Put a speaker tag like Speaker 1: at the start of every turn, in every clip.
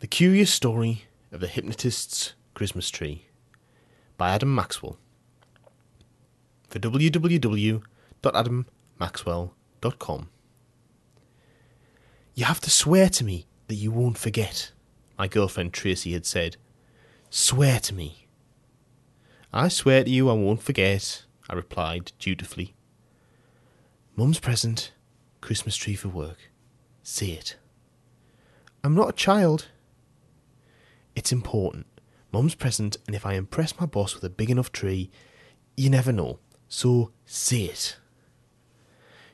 Speaker 1: The Curious Story of the Hypnotist's Christmas Tree by Adam Maxwell. For www.adammaxwell.com. You have to swear to me that you won't forget, my girlfriend Tracy had said. Swear to me. I swear to you I won't forget, I replied dutifully. Mum's present, Christmas tree for work. See it. I'm not a child. It's important. Mum's present, and if I impress my boss with a big enough tree, you never know. So see it.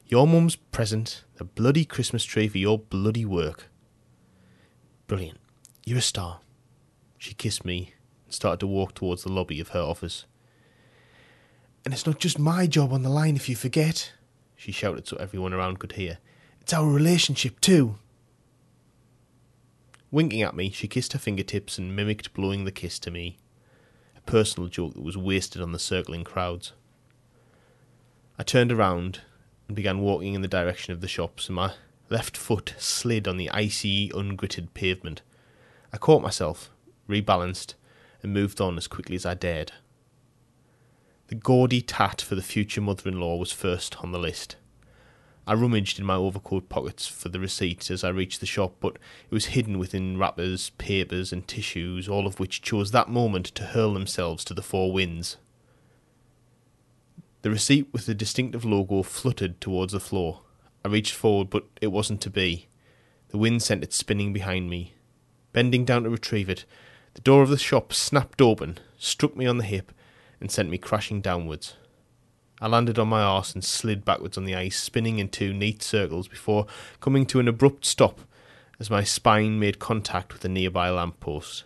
Speaker 1: Your mum's present, the bloody Christmas tree for your bloody work. Brilliant. You're a star. She kissed me and started to walk towards the lobby of her office. And it's not just my job on the line if you forget, she shouted so everyone around could hear. It's our relationship too. Winking at me, she kissed her fingertips and mimicked blowing the kiss to me, a personal joke that was wasted on the circling crowds. I turned around and began walking in the direction of the shops, and my left foot slid on the icy, ungritted pavement. I caught myself, rebalanced, and moved on as quickly as I dared. The gaudy tat for the future mother in law was first on the list. I rummaged in my overcoat pockets for the receipt as I reached the shop, but it was hidden within wrappers, papers, and tissues, all of which chose that moment to hurl themselves to the four winds. The receipt with the distinctive logo fluttered towards the floor. I reached forward, but it wasn't to be. The wind sent it spinning behind me. Bending down to retrieve it, the door of the shop snapped open, struck me on the hip, and sent me crashing downwards. I landed on my arse and slid backwards on the ice, spinning in two neat circles before coming to an abrupt stop as my spine made contact with a nearby lamp post.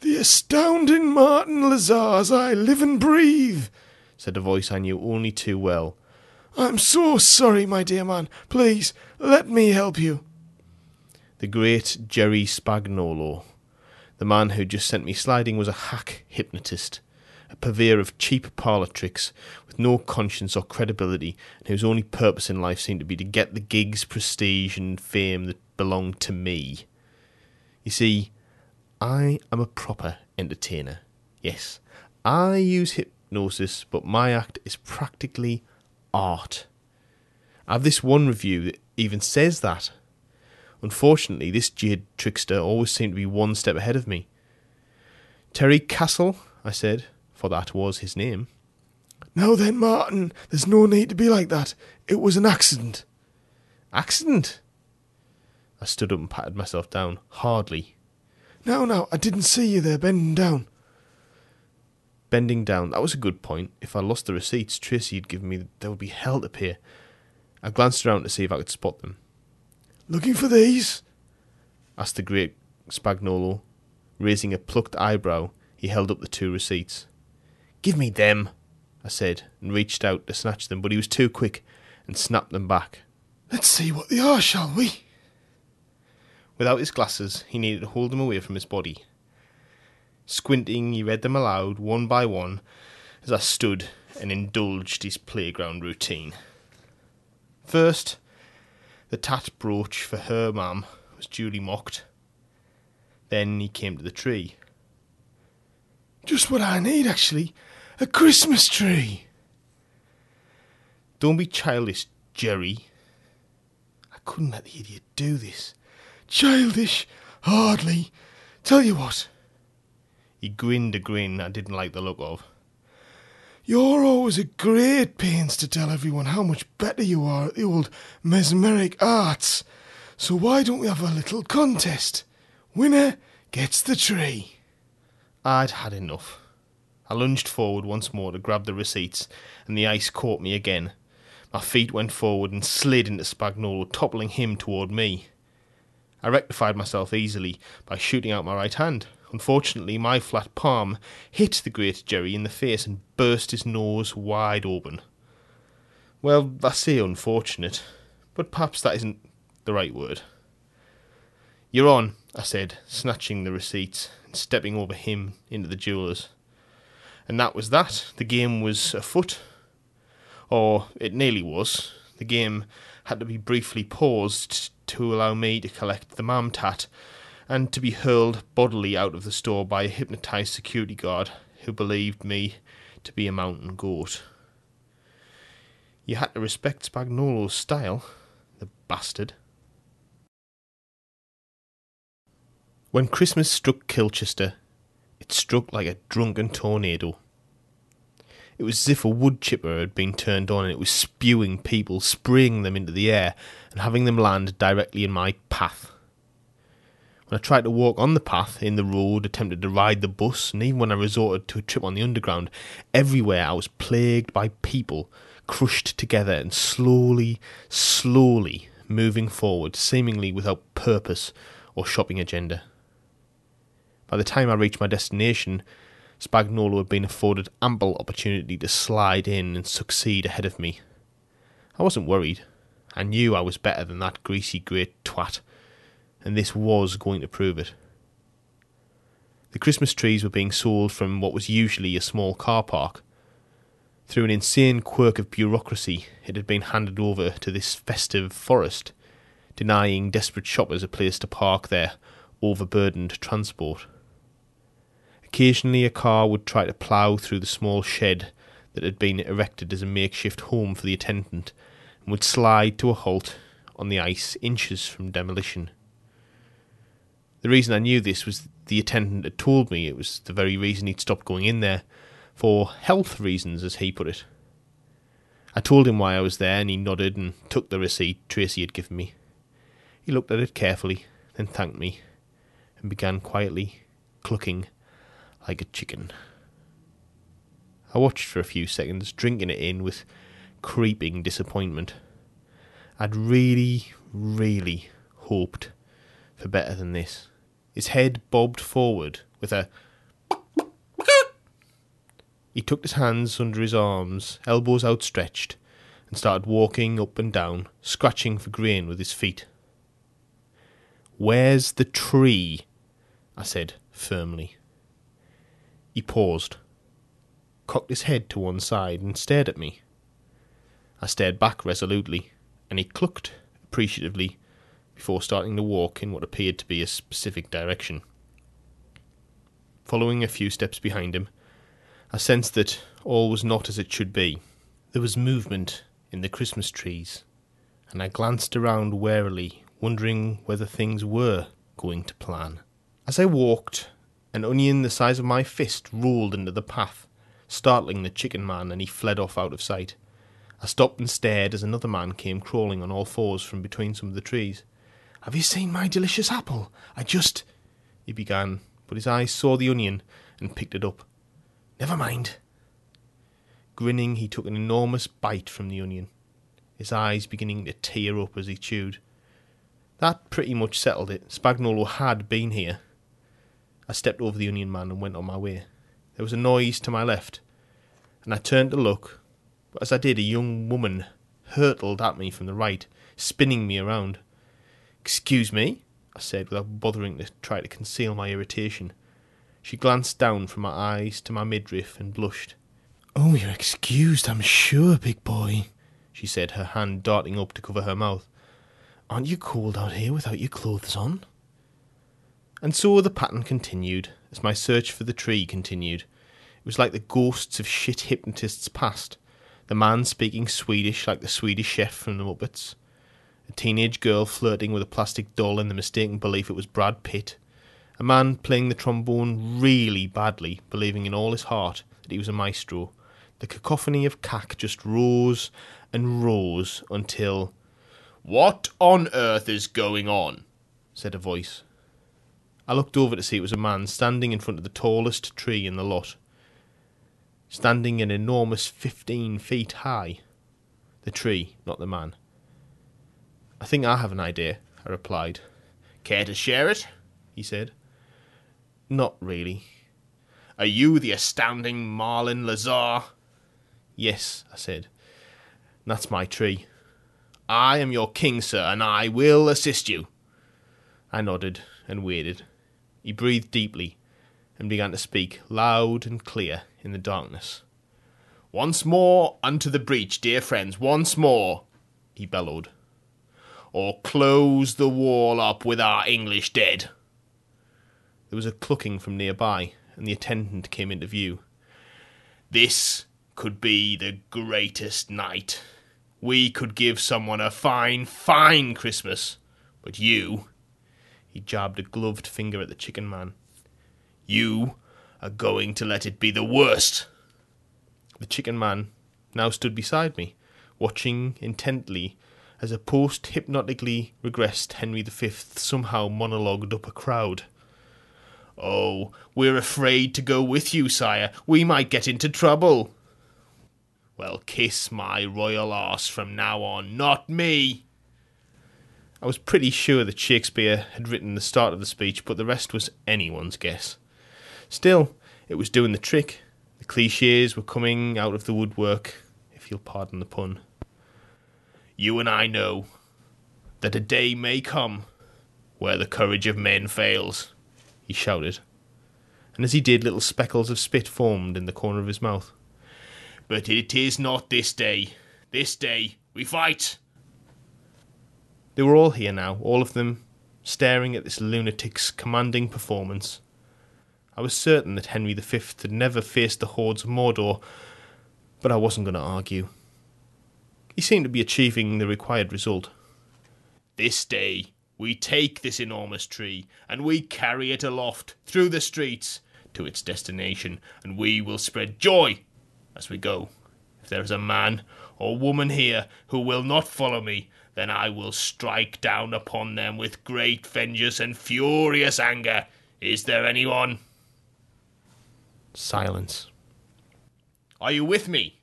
Speaker 2: The astounding Martin Lazars I live and breathe, said a voice I knew only too well. I'm so sorry, my dear man. Please, let me help you.
Speaker 1: The great Jerry Spagnolo, the man who just sent me sliding, was a hack hypnotist a purveyor of cheap parlour tricks, with no conscience or credibility, and whose only purpose in life seemed to be to get the gigs, prestige, and fame that belonged to me. You see, I am a proper entertainer. Yes, I use hypnosis, but my act is practically art. I have this one review that even says that. Unfortunately, this jade trickster always seemed to be one step ahead of me. Terry Castle, I said, for that was his name.
Speaker 2: Now then, Martin, there's no need to be like that. It was an accident.
Speaker 1: Accident? I stood up and patted myself down. Hardly.
Speaker 2: No, no, I didn't see you there bending down.
Speaker 1: Bending down, that was a good point. If I lost the receipts Tracy had given me, there would be hell to pay. I glanced around to see if I could spot them.
Speaker 2: Looking for these?
Speaker 1: asked the great Spagnolo. Raising a plucked eyebrow, he held up the two receipts. Give me them, I said, and reached out to snatch them, but he was too quick and snapped them back.
Speaker 2: Let's see what they are, shall we?
Speaker 1: Without his glasses, he needed to hold them away from his body. Squinting, he read them aloud, one by one, as I stood and indulged his playground routine. First, the tat brooch for her ma'am, was duly mocked. Then he came to the tree.
Speaker 2: Just what I need, actually. A Christmas tree.
Speaker 1: Don't be childish, Jerry. I couldn't let the idiot do this.
Speaker 2: Childish? Hardly. Tell you what.
Speaker 1: He grinned a grin I didn't like the look of.
Speaker 2: You're always a great pains to tell everyone how much better you are at the old mesmeric arts. So why don't we have a little contest? Winner gets the tree.
Speaker 1: I'd had enough. I lunged forward once more to grab the receipts, and the ice caught me again. My feet went forward and slid into Spagnolo, toppling him toward me. I rectified myself easily by shooting out my right hand. Unfortunately, my flat palm hit the great Jerry in the face and burst his nose wide open. Well, I say unfortunate, but perhaps that isn't the right word. You're on, I said, snatching the receipts stepping over him into the jeweller's. And that was that. The game was afoot. Or it nearly was. The game had to be briefly paused to allow me to collect the mam tat and to be hurled bodily out of the store by a hypnotized security guard who believed me to be a mountain goat. You had to respect Spagnolo's style, the bastard. When Christmas struck Kilchester, it struck like a drunken tornado. It was as if a wood chipper had been turned on and it was spewing people, spraying them into the air, and having them land directly in my path. When I tried to walk on the path, in the road, attempted to ride the bus, and even when I resorted to a trip on the underground, everywhere I was plagued by people crushed together and slowly, slowly moving forward, seemingly without purpose or shopping agenda. By the time I reached my destination, Spagnolo had been afforded ample opportunity to slide in and succeed ahead of me. I wasn't worried. I knew I was better than that greasy great twat, and this was going to prove it. The Christmas trees were being sold from what was usually a small car park. Through an insane quirk of bureaucracy, it had been handed over to this festive forest, denying desperate shoppers a place to park their overburdened transport. Occasionally, a car would try to plough through the small shed that had been erected as a makeshift home for the attendant and would slide to a halt on the ice inches from demolition. The reason I knew this was the attendant had told me it was the very reason he'd stopped going in there, for health reasons, as he put it. I told him why I was there, and he nodded and took the receipt Tracy had given me. He looked at it carefully, then thanked me, and began quietly clucking like a chicken. I watched for a few seconds, drinking it in with creeping disappointment. I'd really, really hoped for better than this. His head bobbed forward with a. He tucked his hands under his arms, elbows outstretched, and started walking up and down, scratching for grain with his feet. Where's the tree? I said firmly. He paused, cocked his head to one side, and stared at me. I stared back resolutely, and he clucked appreciatively before starting to walk in what appeared to be a specific direction. Following a few steps behind him, I sensed that all was not as it should be. There was movement in the Christmas trees, and I glanced around warily, wondering whether things were going to plan. As I walked, an onion the size of my fist rolled into the path, startling the chicken man, and he fled off out of sight. I stopped and stared as another man came crawling on all fours from between some of the trees. Have you seen my delicious apple? I just. he began, but his eyes saw the onion and picked it up. Never mind. Grinning, he took an enormous bite from the onion, his eyes beginning to tear up as he chewed. That pretty much settled it. Spagnolo had been here, I stepped over the Onion Man and went on my way. There was a noise to my left, and I turned to look, but as I did, a young woman hurtled at me from the right, spinning me around. Excuse me, I said without bothering to try to conceal my irritation. She glanced down from my eyes to my midriff and blushed.
Speaker 2: Oh, you're excused, I'm sure, big boy,
Speaker 1: she said, her hand darting up to cover her mouth.
Speaker 2: Aren't you cold out here without your clothes on?
Speaker 1: And so the pattern continued, as my search for the tree continued. It was like the ghosts of shit hypnotists past. The man speaking Swedish like the Swedish chef from the Muppets. A teenage girl flirting with a plastic doll in the mistaken belief it was Brad Pitt. A man playing the trombone really badly, believing in all his heart that he was a maestro. The cacophony of cack just rose and rose until. What on earth is going on? said a voice. I looked over to see it was a man standing in front of the tallest tree in the lot. Standing an enormous fifteen feet high. The tree, not the man. I think I have an idea, I replied. Care to share it? he said. Not really. Are you the astounding Marlin Lazar? Yes, I said. That's my tree. I am your king, sir, and I will assist you. I nodded and waited. He breathed deeply and began to speak loud and clear in the darkness. Once more unto the breach, dear friends, once more, he bellowed. Or close the wall up with our English dead. There was a clucking from nearby, and the attendant came into view. This could be the greatest night. We could give someone a fine, fine Christmas. But you, he jabbed a gloved finger at the chicken man, you are going to let it be the worst. The chicken man now stood beside me, watching intently as a post hypnotically regressed Henry V somehow monologued up a crowd. Oh, we're afraid to go with you, sire. We might get into trouble. Well, kiss my royal arse from now on, not me. I was pretty sure that Shakespeare had written the start of the speech, but the rest was anyone's guess. Still, it was doing the trick. The cliches were coming out of the woodwork, if you'll pardon the pun. You and I know that a day may come where the courage of men fails, he shouted. And as he did, little speckles of spit formed in the corner of his mouth. But it is not this day. This day we fight. They were all here now, all of them, staring at this lunatic's commanding performance. I was certain that Henry V had never faced the hordes of Mordor, but I wasn't going to argue. He seemed to be achieving the required result. This day, we take this enormous tree and we carry it aloft through the streets to its destination, and we will spread joy as we go. If there is a man or woman here who will not follow me, then I will strike down upon them with great vengeance and furious anger. Is there anyone? Silence. Are you with me?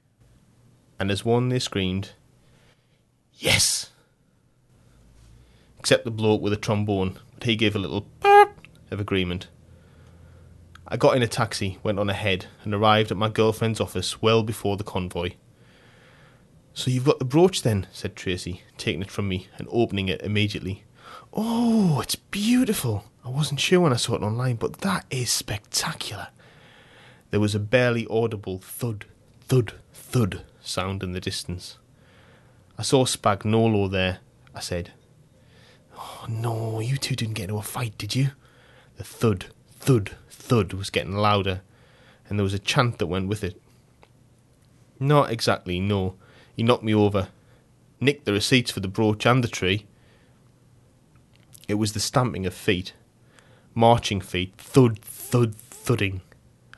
Speaker 1: And as one they screamed, Yes! Except the bloke with a trombone, but he gave a little of agreement. I got in a taxi, went on ahead, and arrived at my girlfriend's office well before the convoy. So you've got the brooch then, said Tracy, taking it from me and opening it immediately. Oh, it's beautiful. I wasn't sure when I saw it online, but that is spectacular. There was a barely audible thud, thud, thud sound in the distance. I saw Spagnolo there, I said. Oh, no, you two didn't get into a fight, did you? The thud, thud, thud was getting louder, and there was a chant that went with it. Not exactly, no. He knocked me over, nicked the receipts for the brooch and the tree. It was the stamping of feet, marching feet, thud, thud, thudding,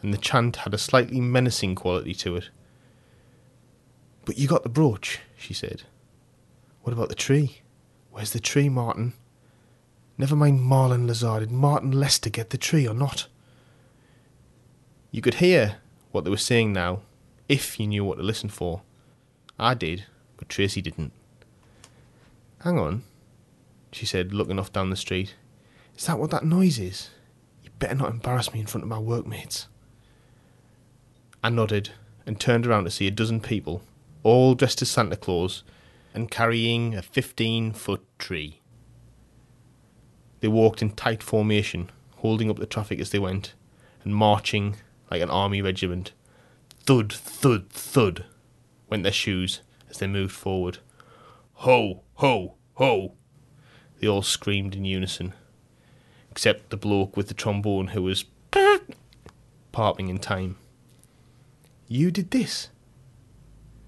Speaker 1: and the chant had a slightly menacing quality to it. But you got the brooch, she said. What about the tree? Where's the tree, Martin? Never mind Marlon Lazar. Did Martin Lester get the tree or not? You could hear what they were saying now, if you knew what to listen for. I did, but Tracy didn't. Hang on, she said, looking off down the street. Is that what that noise is? You better not embarrass me in front of my workmates. I nodded and turned around to see a dozen people, all dressed as Santa Claus and carrying a fifteen foot tree. They walked in tight formation, holding up the traffic as they went, and marching like an army regiment. Thud, thud, thud went their shoes as they moved forward. Ho, ho, ho! They all screamed in unison, except the bloke with the trombone who was parting in time. You did this?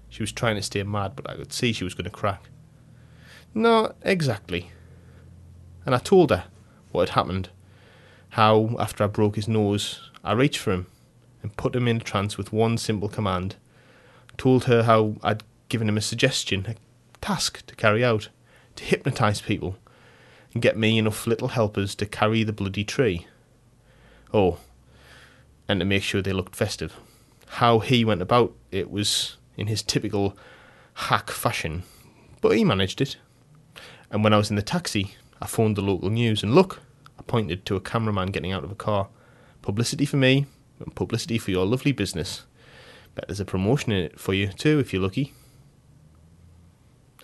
Speaker 1: She was trying to stay mad, but I could see she was going to crack. Not exactly. And I told her what had happened. How, after I broke his nose, I reached for him and put him in a trance with one simple command. Told her how I'd given him a suggestion, a task to carry out, to hypnotise people and get me enough little helpers to carry the bloody tree. Oh, and to make sure they looked festive. How he went about it was in his typical hack fashion, but he managed it. And when I was in the taxi, I phoned the local news, and look, I pointed to a cameraman getting out of a car. Publicity for me, and publicity for your lovely business. Bet there's a promotion in it for you, too, if you're lucky.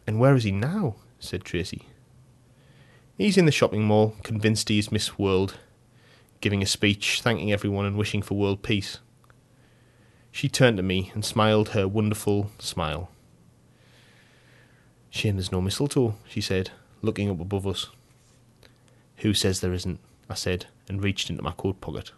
Speaker 1: And where is he now? said Tracy. He's in the shopping mall, convinced he's Miss World, giving a speech, thanking everyone and wishing for world peace. She turned to me and smiled her wonderful smile. Shame there's no mistletoe, she said, looking up above us. Who says there isn't? I said, and reached into my coat pocket.